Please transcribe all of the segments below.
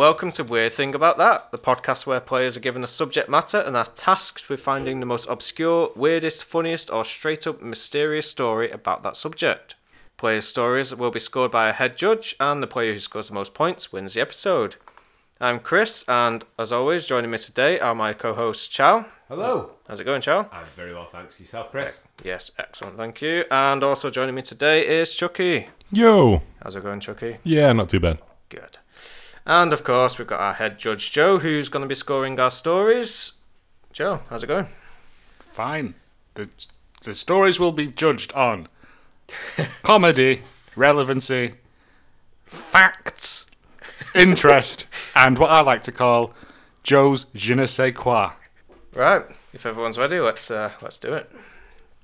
welcome to Weird Thing About That, the podcast where players are given a subject matter and are tasked with finding the most obscure, weirdest, funniest, or straight up mysterious story about that subject. Players' stories will be scored by a head judge, and the player who scores the most points wins the episode. I'm Chris, and as always, joining me today are my co hosts, Chow. Hello. How's it going, Chow? I'm very well, thanks. Yourself, Chris? Yes, excellent, thank you. And also joining me today is Chucky. Yo. How's it going, Chucky? Yeah, not too bad. Good. And of course, we've got our head judge, Joe, who's going to be scoring our stories. Joe, how's it going? Fine. The, the stories will be judged on comedy, relevancy, facts, interest, and what I like to call Joe's je ne sais quoi. Right, if everyone's ready, let's uh, let's do it.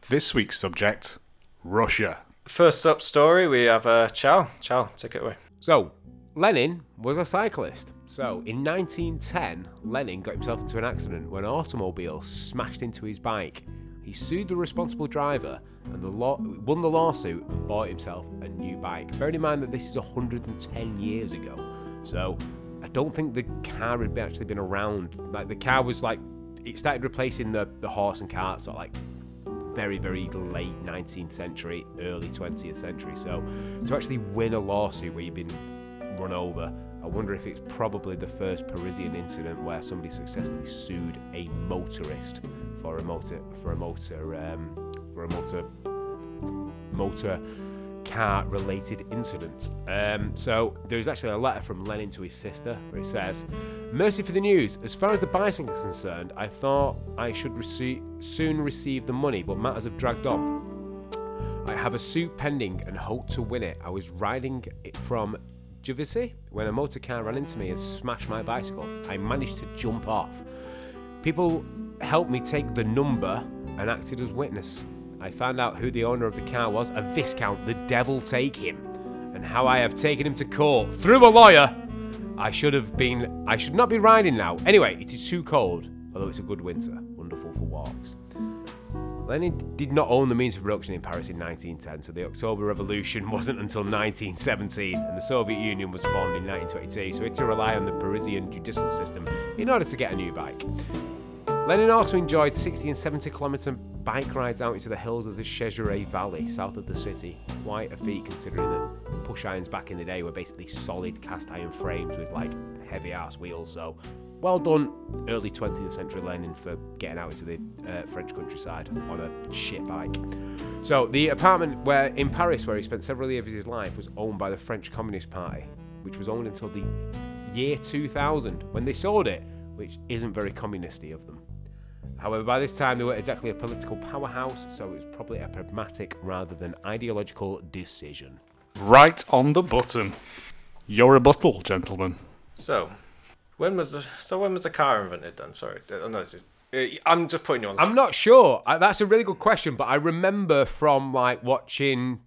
This week's subject Russia. First up story, we have uh, Chow. Chow, take it away. So, Lenin was a cyclist. So, in 1910, Lenin got himself into an accident when an automobile smashed into his bike. He sued the responsible driver and the law- won the lawsuit and bought himself a new bike. Bearing in mind that this is 110 years ago, so I don't think the car had actually been around. Like the car was like it started replacing the, the horse and cart, sort of like very, very late 19th century, early 20th century. So to actually win a lawsuit where you've been run over, I wonder if it's probably the first Parisian incident where somebody successfully sued a motorist for a motor for a motor um, for a motor motor car related incident. Um, so there's actually a letter from Lenin to his sister where it says, Mercy for the news. As far as the bicycle is concerned, I thought I should receive, soon receive the money, but matters have dragged on. I have a suit pending and hope to win it. I was riding it from When a motor car ran into me and smashed my bicycle. I managed to jump off. People helped me take the number and acted as witness. I found out who the owner of the car was, a Viscount, the devil take him, and how I have taken him to court through a lawyer. I should have been, I should not be riding now. Anyway, it is too cold, although it's a good winter, wonderful for walks. Lenin did not own the means of production in Paris in 1910, so the October Revolution wasn't until 1917, and the Soviet Union was formed in 1922, so he had to rely on the Parisian judicial system in order to get a new bike. Lenin also enjoyed 60 and 70 kilometre bike rides out into the hills of the Chevreuse Valley, south of the city. Quite a feat considering that push irons back in the day were basically solid cast iron frames with like heavy ass wheels, so well done, early 20th century Lenin, for getting out into the uh, French countryside on a shit bike. So, the apartment where in Paris, where he spent several years of his life, was owned by the French Communist Party, which was owned until the year 2000 when they sold it, which isn't very communisty of them. However, by this time they were exactly a political powerhouse, so it was probably a pragmatic rather than ideological decision. Right on the button. Your rebuttal, gentlemen. So, when was the so when was the car invented? Then sorry, oh, no, this is. uh, I'm just putting you on. I'm not sure. I, that's a really good question, but I remember from like watching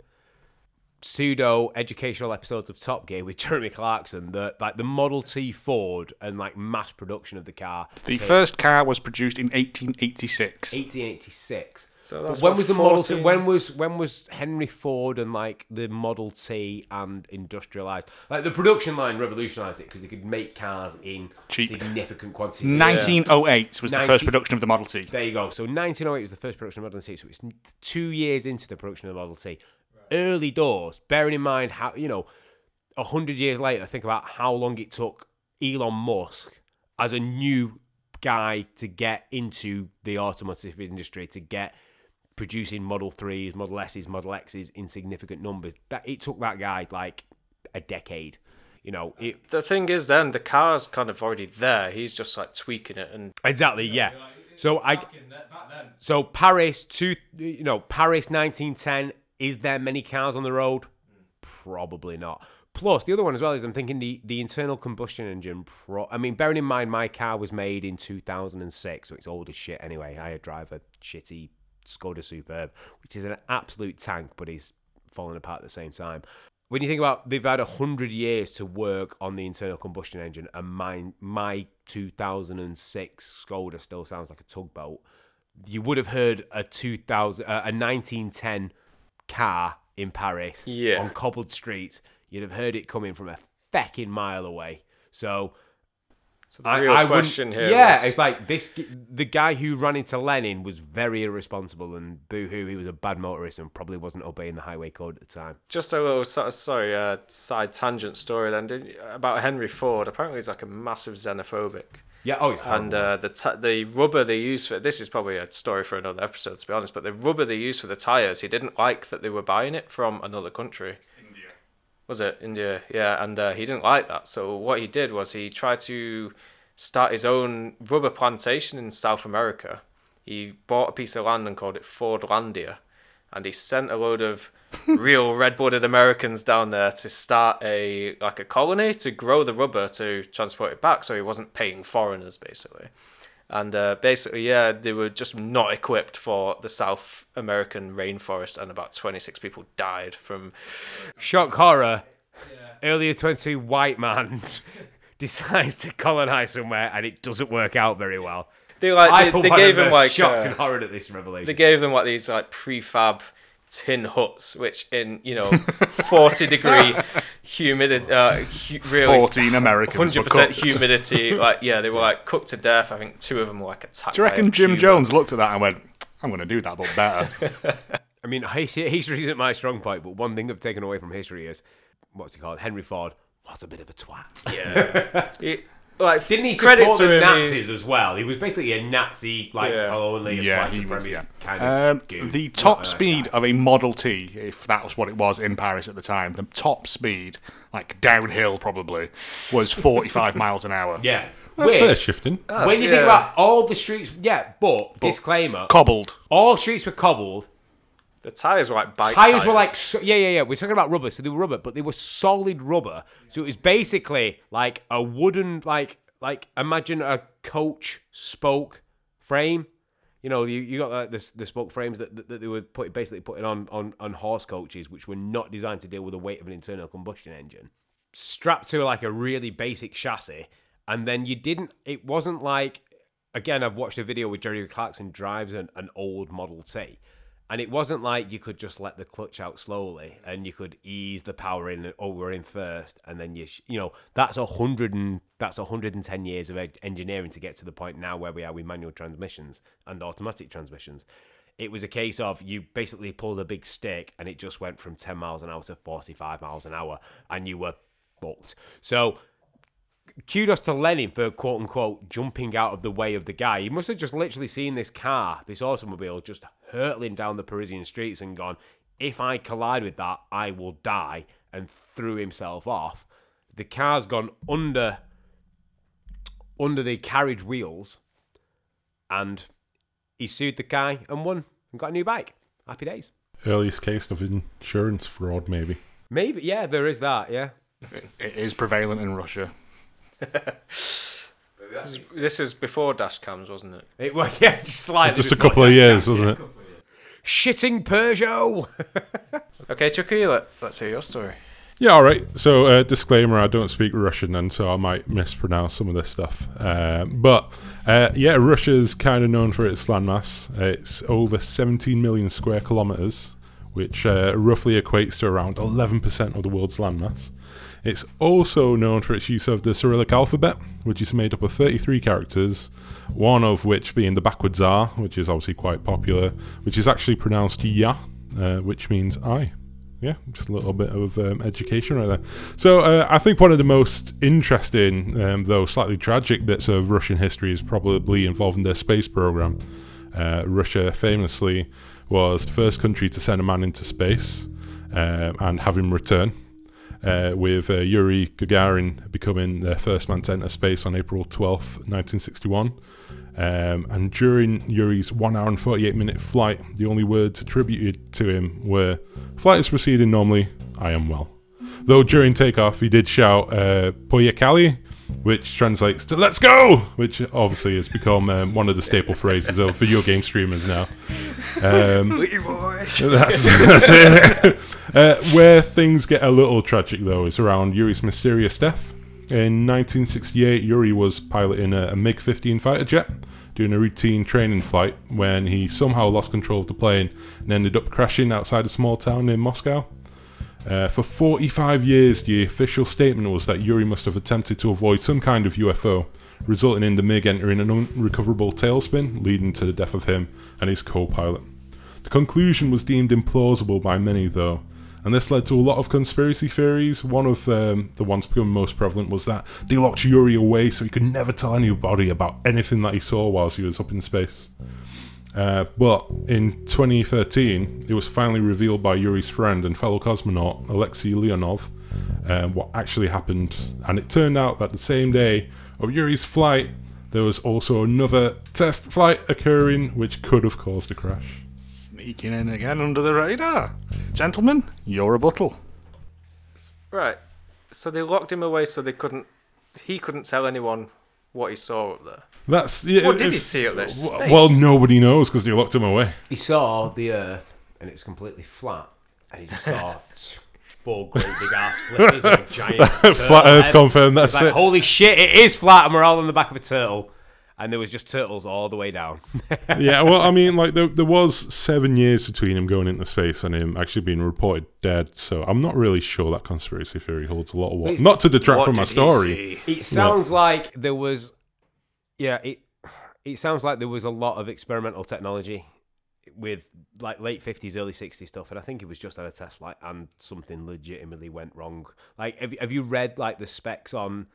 pseudo educational episodes of Top Gear with Jeremy Clarkson that like the Model T Ford and like mass production of the car. The first car was produced in 1886. 1886. So that's when what, was the Model T? When was when was Henry Ford and like the Model T and industrialized? Like the production line revolutionized it because they could make cars in Cheap. significant quantities. 1908 was the first production of the Model T. There you go. So 1908 was the first production of the Model T. So it's two years into the production of the Model T. Early doors. Bearing in mind how you know, a hundred years later, think about how long it took Elon Musk as a new guy to get into the automotive industry to get producing Model 3s, Model S's, Model X's in significant numbers. That it took that guy like a decade. You know, it The thing is, then the car's kind of already there. He's just like tweaking it, and Exactly, yeah. So I, so Paris, two, you know, Paris, nineteen ten. Is there many cars on the road? Probably not. Plus, the other one as well is I'm thinking the the internal combustion engine. Pro, I mean, bearing in mind my car was made in 2006, so it's old as shit anyway. I drive a shitty Skoda Superb, which is an absolute tank, but is falling apart at the same time. When you think about they've had a hundred years to work on the internal combustion engine, and my my 2006 Skoda still sounds like a tugboat. You would have heard a 2000 uh, a 1910 car in Paris Yeah. on cobbled streets. You'd have heard it coming from a fecking mile away. So So the real wouldn't- question here Yeah, was- it's like this. The guy who ran into Lenin was very irresponsible, and boo-hoo, he was a bad motorist and probably wasn't obeying the highway code at the time. Just a little sorry uh, side tangent story then about Henry Ford. Apparently, he's like a massive xenophobic, Yeah. Oh, it's and uh, the t- the rubber they use for this is probably a story for another episode to be honest. But the rubber they use for the tires, he didn't like that they were buying it from another country. India. Was it India? Yeah, and uh, he didn't like that. So what he did was he tried to start his own rubber plantation in South America. He bought a piece of land and called it Fordlandia, and he sent a load of real red-blooded Americans down there to start a like a colony to grow the rubber to transport it back. So he wasn't paying foreigners basically. And uh, basically, yeah, they were just not equipped for the South American rainforest, and about 26 people died from shock horror. Earlier, twenty white man decides to colonize somewhere, and it doesn't work out very well. They like I they, gave him like shocked uh, and horrid at this revelation. they gave them like these like prefab tin huts, which in you know forty degree humidity, uh, hu- really 14 Americans hundred percent humidity. Like yeah, they were like cooked to death. I think two of them were like attacked. Do you reckon Jim puma. Jones looked at that and went, I'm going to do that, but better? I mean, history, history isn't my strong point, but one thing I've taken away from history is what's he called? Henry Ford was a bit of a twat. Yeah, He- like Didn't he credits support to the him, Nazis he's- as well? He was basically a Nazi, like Yeah. colonialist, yeah, white he was, supremacist yeah. kind of Um, goon. the Not top a speed guy. of a Model T, if that was what it was in Paris at the time, the top speed, like downhill probably, was 45 miles an hour. Yeah. That's Which, fair shifting. when you yeah. think about all the streets, yeah, but, disclaimer, Cobbled. all streets were cobbled. The tires were like bike Tires were like, so, yeah, yeah, yeah. We're talking about rubber, so they were rubber, but they were solid rubber. So it was basically like a wooden, like, like imagine a coach spoke frame. You know, you, you got like the, the spoke frames that, that, that they were put, basically putting on, on, on horse coaches, which were not designed to deal with the weight of an internal combustion engine. Strapped to like a really basic chassis. And then you didn't, it wasn't like, again, I've watched a video with Jerry Clarkson drives an, an old Model T. And it wasn't like you could just let the clutch out slowly and you could ease the power in over oh, in first, and then you, sh- you know, that's a hundred and that's a hundred and ten years of ed- engineering to get to the point now where we are with manual transmissions and automatic transmissions. It was a case of you basically pulled a big stick and it just went from ten miles an hour to forty five miles an hour, and you were fucked. So kudos to Lenin for quote unquote jumping out of the way of the guy. He must have just literally seen this car, this automobile, just hurtling down the Parisian streets and gone, if I collide with that, I will die, and threw himself off. The car's gone under under the carriage wheels, and he sued the guy and won and got a new bike. Happy days. Earliest case of insurance fraud, maybe. Maybe, yeah, there is that, yeah. It is prevalent in Russia. This is before dash cams, wasn't it? It was, yeah, just slightly. Just a before couple of that. years, wasn't it? Shitting Peugeot! Okay, Chucky, let, let's hear your story. Yeah, all right. So, uh, disclaimer: I don't speak Russian, and so I might mispronounce some of this stuff. Um, but uh, yeah, Russia's kind of known for its landmass. It's over 17 million square kilometers, which uh, roughly equates to around 11% of the world's landmass. It's also known for its use of the Cyrillic alphabet, which is made up of 33 characters, one of which being the backwards R, which is obviously quite popular, which is actually pronounced Ya, uh, which means I yeah, just a little bit of um, education right there. So uh, I think one of the most interesting, um, though slightly tragic bits of Russian history is probably involving their space program. Uh, Russia famously was the first country to send a man into space um, and have him return. Uh, with uh, Yuri Gagarin becoming the first man to enter space on April 12th, 1961. Um, and during Yuri's 1 hour and 48 minute flight, the only words attributed to him were Flight is proceeding normally, I am well. Though during takeoff, he did shout uh, Poyekhali, which translates to Let's go! Which obviously has become um, one of the staple phrases of video game streamers now. Um, that's, that's it. Uh, where things get a little tragic, though, is around Yuri's mysterious death. In 1968, Yuri was piloting a, a MiG 15 fighter jet, doing a routine training flight, when he somehow lost control of the plane and ended up crashing outside a small town in Moscow. Uh, for 45 years, the official statement was that Yuri must have attempted to avoid some kind of UFO, resulting in the MiG entering an unrecoverable tailspin, leading to the death of him and his co pilot. The conclusion was deemed implausible by many, though, and this led to a lot of conspiracy theories. One of um, the ones becoming most prevalent was that they locked Yuri away so he could never tell anybody about anything that he saw whilst he was up in space. Uh, but in 2013, it was finally revealed by Yuri's friend and fellow cosmonaut Alexei Leonov um, what actually happened, and it turned out that the same day of Yuri's flight, there was also another test flight occurring, which could have caused a crash. Sneaking in again under the radar. Gentlemen, your rebuttal. Right. So they locked him away so they couldn't. He couldn't tell anyone what he saw up there. That's yeah, What did he see up there? w- Space? Well, nobody knows because they locked him away. He saw the Earth and it was completely flat, and he just saw four great big ass flippers and a giant Flat Earth confirmed. That's like, it. holy shit, it is flat, and we're all on the back of a turtle. And there was just turtles all the way down. yeah, well, I mean, like there, there was seven years between him going into space and him actually being reported dead. So I'm not really sure that conspiracy theory holds a lot of water. Not to detract from my story. It sounds like there was, yeah, it it sounds like there was a lot of experimental technology with like late fifties, early sixties stuff, and I think it was just on a test flight, and something legitimately went wrong. Like, have, you- have you read like the specs on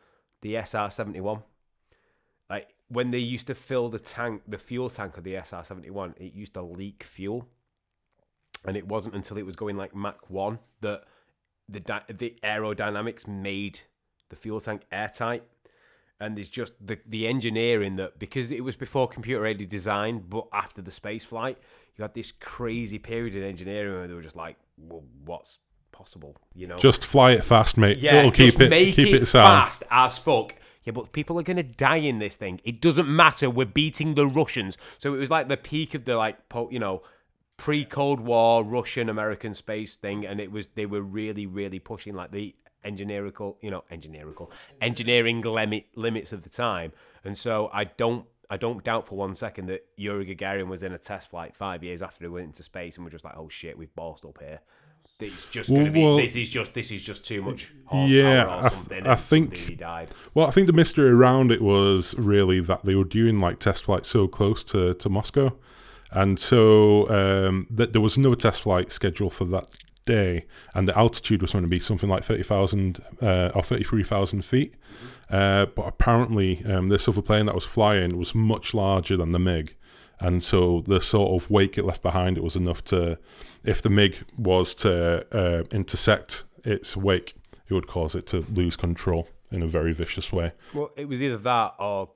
the SR seventy one? Like when they used to fill the tank, the fuel tank of the SR seventy one, it used to leak fuel, and it wasn't until it was going like Mach one that the the aerodynamics made the fuel tank airtight. And there's just the the engineering that because it was before computer aided design but after the space flight you had this crazy period in engineering where they were just like well, what's possible you know Just fly it fast, mate. yeah It'll keep just it make keep it, it, sound. fast as fuck yeah but people are gonna die in this thing it doesn't matter we're beating the russians so it was like the peak of the like po- you know pre-cold war russian american space thing and it was they were really really pushing like the engineerical you know engineerical engineering limit limits of the time and so i don't I don't doubt for one second that Yuri Gagarin was in a test flight five years after he went into space, and we're just like, "Oh shit, we've bossed up here. It's just gonna be. Well- this is just. This is just too much. Yeah, or I th- I think- he died. Well, I think the mystery around it was really that they were doing like test flights so close to, to Moscow, and so um, that there was no test flight scheduled for that day, and the altitude was going to be something like thirty thousand uh, or thirty three thousand feet. Uh, but apparently, um, this other plane that was flying was much larger than the MiG, and so the sort of wake it left behind it was enough to, if the MiG was to uh, intersect its wake, it would cause it to lose control in a very vicious way. Well, it was either that or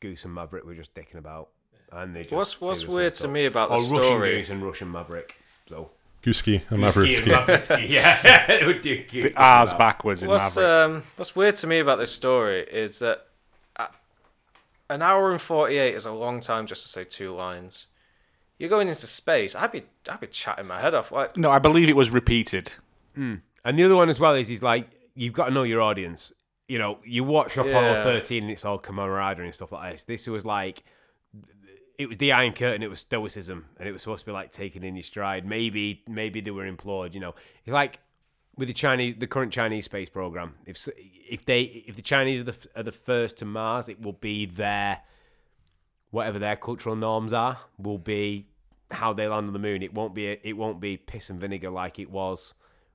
Goose and Maverick were just dicking about, and they just. What's- what's it was weird to me about the or Russian Goose and Russian Maverick. So. Gooski and Goosey and Maverick. Maverick, yeah, it would do. The R's backwards in What's Maverick. um what's weird to me about this story is that an hour and forty eight is a long time just to say two lines. You're going into space. I'd be I'd be chatting my head off. Like no, I believe it was repeated. Hmm. And the other one as well is he's like, you've got to know your audience. You know, you watch Apollo Yeah. 13 and it's all camaraderie and stuff like this. This was like, it was the Iron Curtain. It was stoicism, and it was supposed to be like taken in your stride. Maybe, maybe they were implored. You know, it's like with the Chinese, the current Chinese space program. If if they if the Chinese are the are the first to Mars, it will be their whatever their cultural norms are. Will be how they land on the moon. It won't be a, it won't be piss and vinegar like it was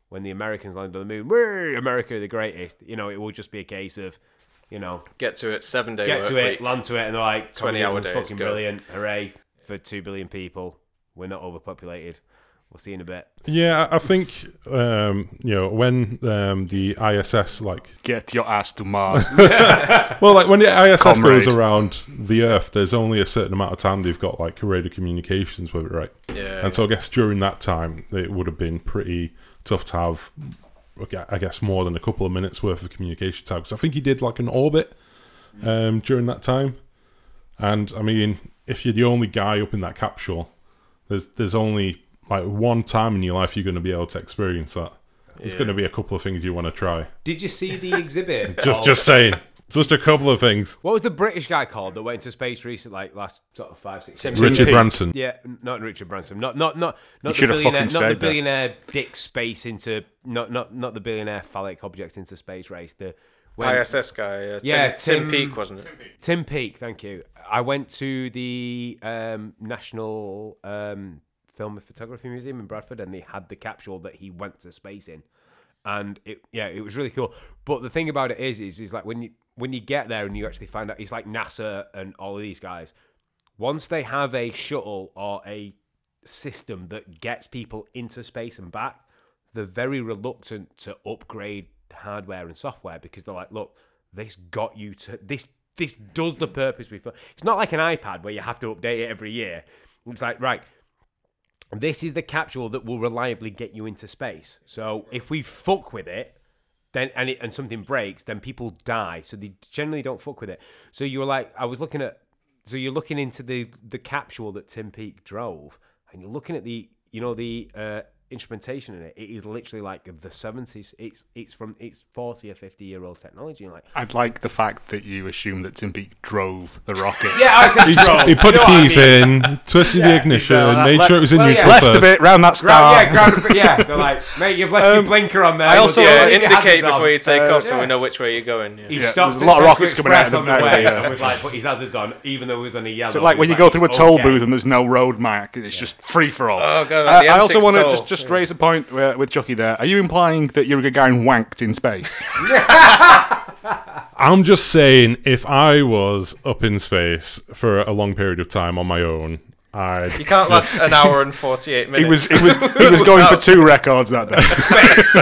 when the Americans landed on the moon. We're America the greatest. You know, it will just be a case of, you know, get to it seven day get to it, week. land to it, and they're like, 20 hour days, fucking go. brilliant, hooray for two billion people. We're not overpopulated. We'll see in a bit. Yeah, I think um, you know when um, the ISS like Get your ass to Mars. well like when the ISS Comrade. goes around the Earth, there's only a certain amount of time they've got like radio communications with it, right? Yeah. And so I guess during that time it would have been pretty tough to have, I guess, more than a couple of minutes worth of communication time. Because I think he did like an orbit um, during that time, and I mean, if you're the only guy up in that capsule, there's there's only like one time in your life you're going to be able to experience that. It's Yeah. going to be a couple of things you want to try. Did you see the exhibit? Just just saying. Just a couple of things. What was the British guy called that went into space recently, like last sort of five, six Tim years? Richard Peake. Branson. Yeah, not Richard Branson. Not not not not the billionaire. Not the stayed there. billionaire Dick Space into not not not the billionaire phallic objects into space race. The when, ISS guy. Uh, Tim, Yeah, Tim, Tim- Peake, wasn't it? Tim Peake, thank you. I went to the um, National um, Film and Photography Museum in Bradford, and they had the capsule that he went to space in, and it yeah, it was really cool. But the thing about it is, is is like when you when you get there and you actually find out, it's like NASA and all of these guys. Once they have a shuttle or a system that gets people into space and back, they're very reluctant to upgrade hardware and software because they're like, look, this got you to this. This does the purpose we. It's not like an iPad where you have to update it every year. It's like right, this is the capsule that will reliably get you into space. So if we fuck with it, then and it, and something breaks, then people die. So they generally don't fuck with it. So you're like, I was looking at, so you're looking into the the capsule that Tim Peake drove, and you're looking at the, you know, the uh, instrumentation in it. It is literally like the 70s. It's it's from it's 40 or 50 year old technology. Like, I'd like the fact that you assume that Tim Peake drove the rocket. yeah, I said He, drove. he put You the know I keys mean? in, twisted the ignition, uh, made let- sure it was in well, yeah. neutral Left first. a bit round that Ground, star. yeah, ground, yeah. They're like, mate, you've left your Um, blinker on there. I also- Yeah, your indicate hazards on. before you take Uh, off so we know which way you're going. Yeah. He Yeah, stopped there's a lot of rockets coming out of on the way yeah. and was like, put his hazards on, even though it was on a yellow. So like when you go through a toll booth and there's no road mark, it's just free for all. Oh, God, the I also want to toll. just just raise a point uh, with Chucky there. Are you implying that Yuri Gagarin wanked in space? I'm just saying, if I was up in space for a long period of time on my own, I'd. You can't last an hour and 48 minutes. he minutes. was he was he was going for two records that day. Space.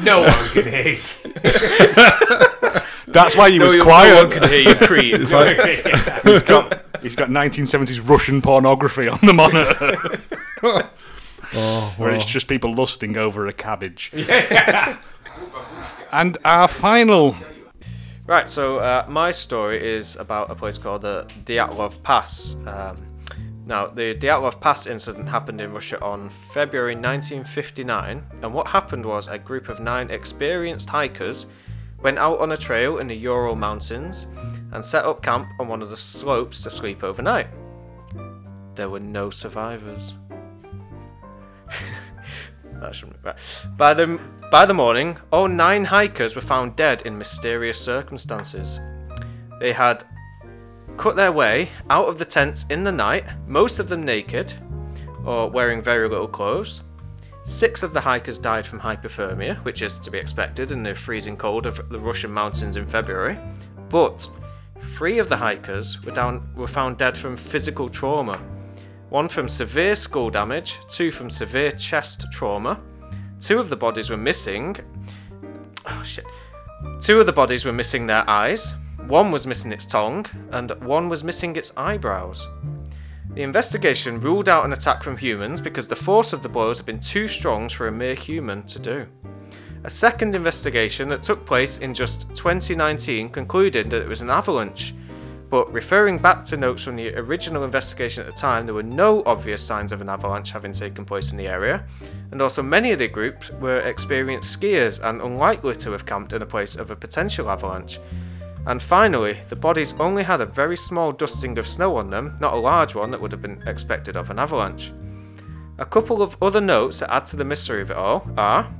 No one can hear. That's why he no, was quiet. No one can hear you creep. It's like, He's got he's got 1970s Russian pornography on the monitor. Oh, Where well. it's just people lusting over a cabbage. and our final Right, so uh, my story is about a place called the Dyatlov Pass. Um, now, the Dyatlov Pass incident happened in Russia on February 1959, and what happened was a group of nine experienced hikers went out on a trail in the Ural Mountains and set up camp on one of the slopes to sleep overnight. There were no survivors. That shouldn't be. By the by the morning, all nine hikers were found dead in mysterious circumstances. They had cut their way out of the tents in the night, most of them naked or wearing very little clothes. Six of the hikers died from hypothermia, which is to be expected in the freezing cold of the Russian mountains in February. But three of the hikers were, down, were found dead from physical trauma. One from severe skull damage, two from severe chest trauma. Two of the bodies were missing. Oh shit. Two of the bodies were missing their eyes. One was missing its tongue, and one was missing its eyebrows. The investigation ruled out an attack from humans because the force of the blows had been too strong for a mere human to do. A second investigation that took place in just 2019 concluded that it was an avalanche, but referring back to notes from the original investigation at the time, there were no obvious signs of an avalanche having taken place in the area, and also many of the group were experienced skiers and unlikely to have camped in a place of a potential avalanche. And finally, the bodies only had a very small dusting of snow on them, not a large one that would have been expected of an avalanche. A couple of other notes that add to the mystery of it all are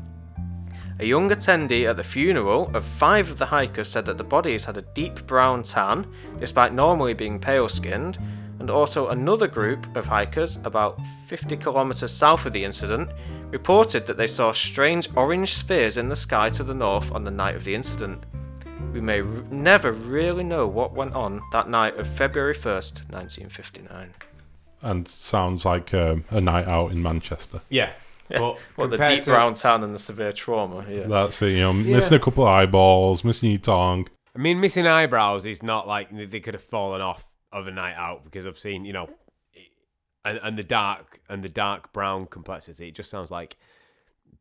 a young attendee at the funeral of five of the hikers said that the bodies had a deep brown tan, despite normally being pale skinned, and also another group of hikers, about 50 kilometres south of the incident, reported that they saw strange orange spheres in the sky to the north on the night of the incident. We may r- never really know what went on that night of February 1st, 1959. and sounds like um, a night out in Manchester. Yeah. But Well, the deep to- brown tan and the severe trauma, yeah. That's it, you know, missing a couple of eyeballs, missing your tongue. I mean, missing eyebrows is not like they could have fallen off of a night out because I've seen, you know, and, and the dark and the dark brown complexity. It just sounds like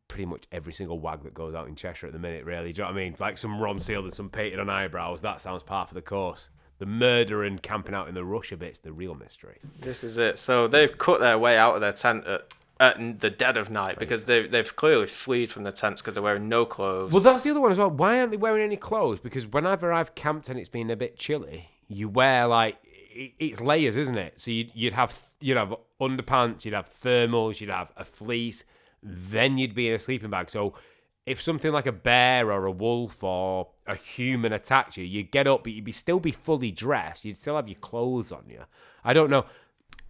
pretty much every single wag that goes out in Cheshire at the minute. Really, do you know what I mean? Like some Ron sealed and some painted on eyebrows. That sounds par for the course. The murder and camping out in the Russia bit's the real mystery. This is it. So they've cut their way out of their tent at at the dead of night because they they've clearly fled from the tents because they're wearing no clothes. Well, that's the other one as well. Why aren't they wearing any clothes? Because whenever I've camped and it's been a bit chilly, you wear like it's layers, isn't it? So you'd, you'd have you'd have underpants, you'd have thermals, you'd have a fleece, then you'd be in a sleeping bag. So if something like a bear or a wolf or a human attacked you, you'd get up, but you'd be still be fully dressed. You'd still have your clothes on you. I don't know.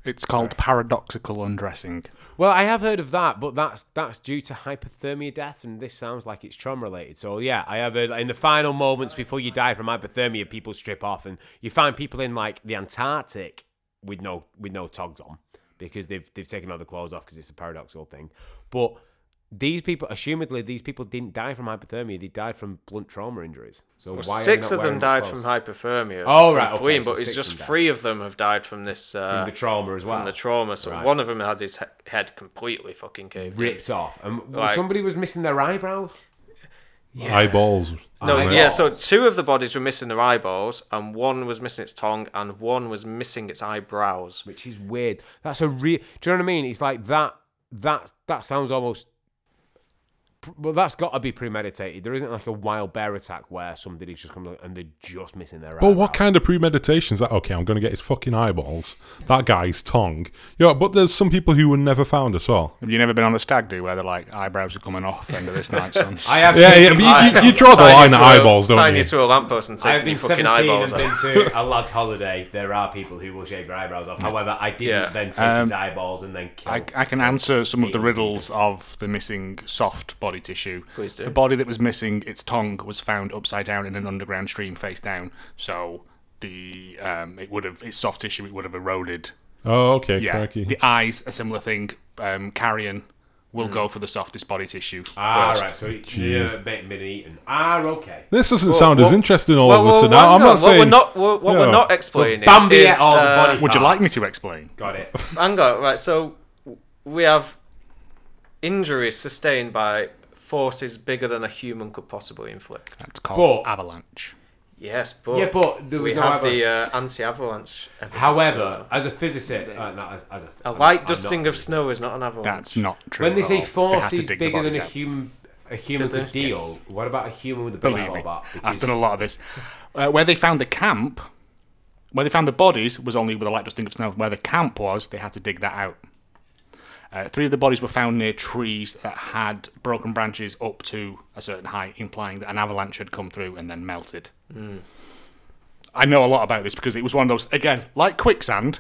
It's called paradoxical undressing. Well, I have heard of that, but that's that's due to hypothermia death, and this sounds like it's trauma related. So yeah, I have heard in the final moments before you die from hypothermia, people strip off, and you find people in like the Antarctic with no with no togs on because they've they've taken all the clothes off because it's a paradoxical thing. But these people, assumedly, these people didn't die from hypothermia; they died from blunt trauma injuries. So Well, why six of them died clothes? from hypothermia. Oh, from right, okay, fleeing, so but it's just of died. three of them have died from this uh, from the trauma as well. from the trauma. So Right. one of them had his he- head completely fucking caved in. ripped off, and Like- somebody was missing their eyebrows. Eyeballs. No, wasn't yeah. So two of the bodies were missing their eyeballs, and one was missing its tongue, and one was missing its eyebrows. which is weird. That's a real. Do you know what I mean? It's like that. That that sounds almost. Well, that's got to be premeditated. There isn't like a wild bear attack where somebody's just coming and they're just missing their. But what eyebrow. kind of premeditation is that? Okay, I'm going to get his fucking eyeballs, that guy's tongue. Yeah, but there's some people who were never found as well. Have you never been on a stag do where they're like eyebrows are coming off end of this night, son? I have. Yeah, yeah, you, you, you draw the line at to eyeballs, don't tiny you? to a lamppost and I take have your been fucking 17 eyeballs and out. been to a lad's holiday. There are people who will shave their eyebrows off. However, I didn't Yeah. then take Um, his eyeballs and then kill. I, I can answer some of the riddles of the missing soft body tissue. Please do. The body that was missing, its tongue was found upside down in an underground stream, face down. So the um, it would have its soft tissue it would have eroded. Oh, okay, Yeah. crikey. The eyes, a similar thing. Um, carrion will go for the softest body tissue ah, first. right. So yeah, been, been eaten. Ah, okay. This doesn't Well, sound as interesting all Well, of a well, sudden. hang Now, I'm on, not what saying. we're not what, what Yeah. we're not explaining Bambi is ate all the uh, body Would you like me to explain? Got it. Hang on, right. So we have injuries sustained by forces bigger than a human could possibly inflict. That's called But- avalanche. Yes, but Yeah, but there we was no have avalanche. the uh, anti-avalanche. evidence, However, so- as a physicist, uh, not as, as a, a I'm- light I'm dusting not a of snow is not an avalanche. That's not true. When they at say all. Force have to is dig the bigger than bodies a out. human, a human Did they? could deal. What about a human with a Believe baseball me, bat? I've done a lot of this. Uh, where they found the camp, where they found the bodies, was only with a light dusting of snow. Where the camp was, they had to dig that out. Uh, three of the bodies were found near trees that had broken branches up to a certain height, implying that an avalanche had come through and then melted. I know a lot about this because it was one of those, again, like quicksand.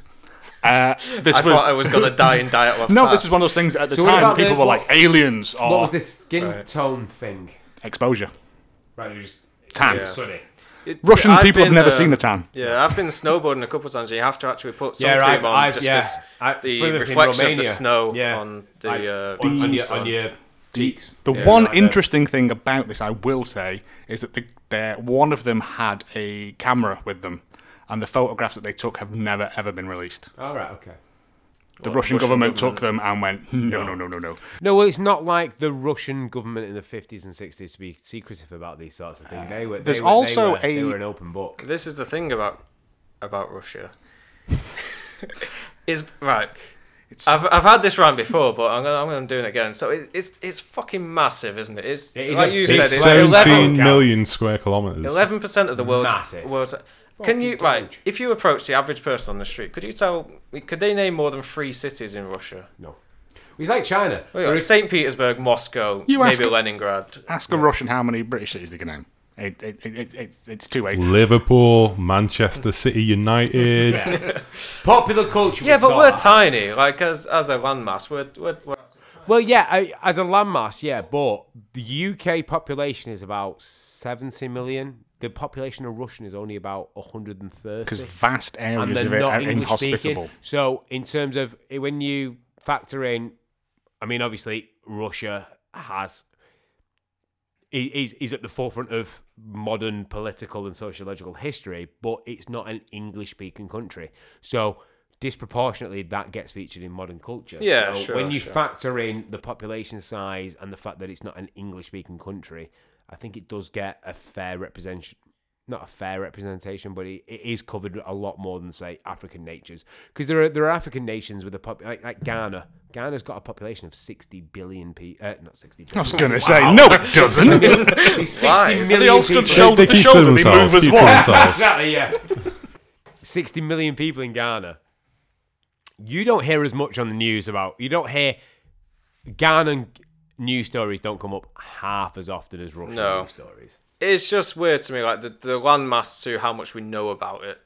Uh, this I was thought I was going to die and die at no, pass. this was one of those things at the So time. People the- were what- like aliens or what was this skin Right. tone thing? exposure. Right, it was Tan. Yeah. sunny. It's- Russian I've people have never uh, seen the tan. Yeah, I've been snowboarding a couple of times. You have to actually put sun Yeah, cream I've, on I've just yeah. 'cause I, the further in reflection of the snow yeah. on the I- uh, on, on your, on your cheeks. The Yeah, one right there. interesting thing about this, I will say, is that the, the, one of them had a camera with them, and the photographs that they took have never ever been released. All right, okay. The Russian, Russian government, government? took them and went, no, no, no, no, no. No, well, it's not like the Russian government in the 50s and 60s to be secretive about these sorts of things. They were. They There's were, also they were, a- They were an open book. This is the thing about about Russia. is right. It's, I've, I've had this rant before, but I'm gonna I'm gonna do it again. So it, it's it's fucking massive, isn't it? It's It is like a you big said, It's it's 17 11 million square kilometers. Eleven percent of the world's Massive. world's. Can you Fucking right? If you approach the average person on the street, could you tell? Could they name more than three cities in Russia? No. It's like China. Well, There Saint Petersburg, Moscow, You maybe ask- Leningrad. ask a Russian how many British cities they can name. It, it, it, it, it's, it's two ways. Liverpool, Manchester City United. popular culture. Yeah, but we're tiny. Like as as a landmass, we're we're, we're Well, yeah, I, as a landmass, yeah, but the UK population is about 70 million. The population of Russian is only about 130. Because vast areas of it are English speaking. inhospitable. So, in terms of when you factor in, I mean, obviously, Russia has is is at the forefront of modern political and sociological history, but it's not an English speaking country. So disproportionately that gets featured in modern culture. Yeah, so sure, when you sure. factor in the population size and the fact that it's not an English speaking country, I think it does get a fair representation not a fair representation, but it, it is covered a lot more than say African natures. Because there are there are African nations with a pop like, like Ghana, Ghana's got a population of 60 billion people. Uh, not 60 I was going to say, no, it doesn't. There's 60 Why? million So they all stood people. shoulder They to to shoulder, they move as one. exactly, yeah. 60 million people in Ghana. You don't hear as much on the news about. You don't hear Ghana news stories don't come up half as often as Russian No. news stories. It's just weird to me, like the, the landmass to how much we know about it.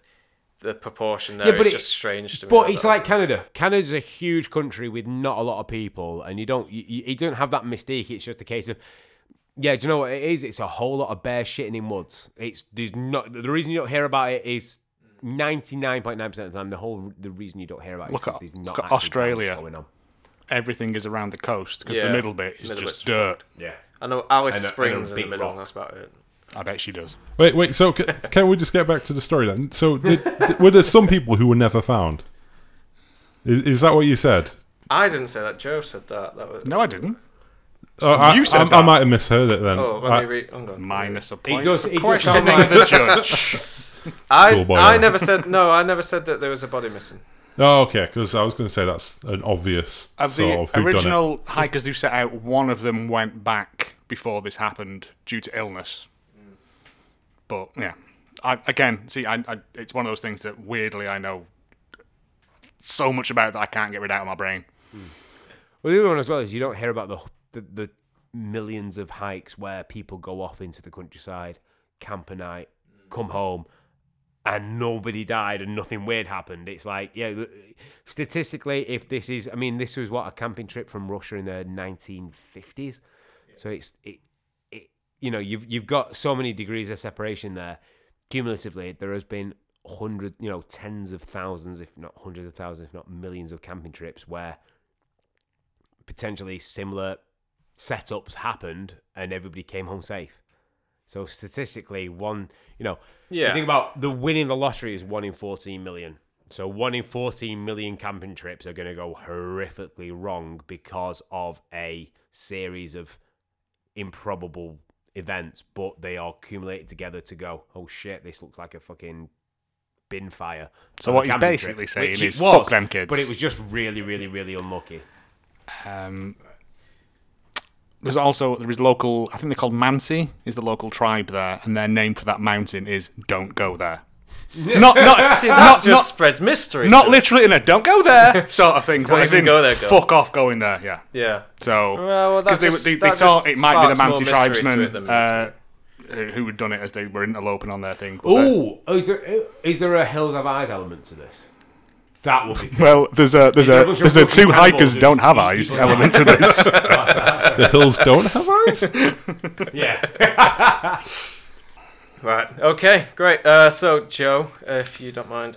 The proportion there Yeah, is but it- just strange to me. But it's don't- like Canada. Canada's a huge country with not a lot of people, and you don't you you don't have that mystique. It's just a case of yeah. Do you know what it is? It's a whole lot of bear shitting in woods. It's there's not the reason you don't hear about it is. Ninety nine point nine percent of the time, the whole the reason you don't hear about it is Look at- 'cause there's look not at Australia. going on. Everything is around the coast because Yeah, the middle bit is middle just bit's dirt. Yeah, I know Alice And a- and a Springs in the big middle. rock. That's about it. I bet she does. Wait, wait. So c- can we just get back to the story then? So did, did- were there some people who were never found? Is, is that what you said? I didn't say that. Joe said that. That was. No, I didn't. Oh, I, you said I, I that. might have misheard it then. Oh, I- let me read. Hang on. Minus a It point. does- for it does sound questioning like- the judge. I, boy, I never said no. I never said that there was a body missing. oh, okay. Because I was going to say that's an obvious Of sort the of original hikers who set out, one of them went back before this happened due to illness. But yeah, I, again, see, I, I, it's one of those things that weirdly I know so much about that I can't get rid out of my brain. Well, the other one as well is you don't hear about the, the the millions of hikes where people go off into the countryside, camp a night, come home, and nobody died and nothing weird happened. It's like, yeah, statistically, if this is, I mean, this was what a camping trip from Russia in the 1950s. So it's it, it, you know, you've you've got so many degrees of separation there. Cumulatively, there has been hundreds, you know, tens of thousands, if not hundreds of thousands, if not millions of camping trips where potentially similar setups happened and everybody came home safe. So statistically, one, you know, Yeah. you think about the winning the lottery is one in 14 million. So one in 14 million camping trips are going to go horrifically wrong because of a series of improbable events, but they are accumulated together to go, oh shit, this looks like a fucking bin fire. So what he's basically trip, saying is, was, fuck them kids. But it was just really, really, really unlucky. Um, there's also there is local. I think they're called Mansi. Is the local tribe there, and their name for that mountain is "Don't go there." not not See, that not just not, spreads mystery. not literally in a "Don't go there" sort of thing. but as even in, go there, go. Fuck off going there. Yeah. Yeah. So Well, well, that because they, just- they, they that thought just it might be the sparks more Mansi mystery to tribesmen it than uh, who who had done it as they were interloping on their thing. but, uh, Oh, is there is there a Hills Have Eyes element to this? That would be cool. Well, there's a there's a a bunch of there's a two hikers who don't have eyes element to this. The hills don't have eyes. yeah. Right. Okay. Great. Uh, so Joe, if you don't mind,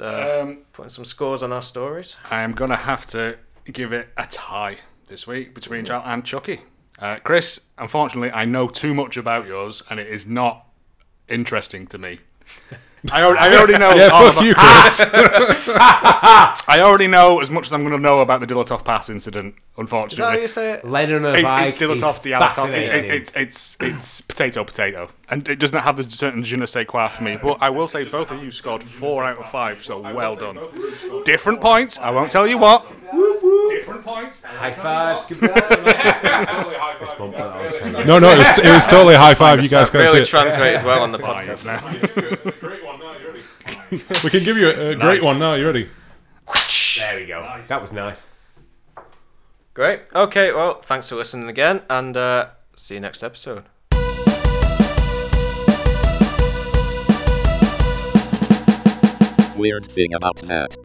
uh, Um, putting some scores on our stories. I am gonna have to give it a tie this week between Joe and Chucky. Uh, Chris, unfortunately, I know too much about yours, and it is not interesting to me. I already, I already know. yeah, all fuck you, Chris. I already know as much as I'm going to know about the Dilatov Pass incident. Unfortunately, Is that how Unfortunately, you say it? Lenin on a It- it's is Dilatov, the Alatov. It, it, it's it's it's potato potato, and it does not have the certain je ne sais quoi for me. But I will say both of you scored four out of five, so well done. Different points. I won't tell you what. Different points. High five. Scoop that. Fist bump, that was kind of- No, no, it was, it was totally high five. You guys That can't really it. translated well on the podcast. now. We can give you a, a great one now. You ready? There we go. That was nice. Great. Okay. Well, thanks for listening again, and uh, see you next episode. Weird thing about that.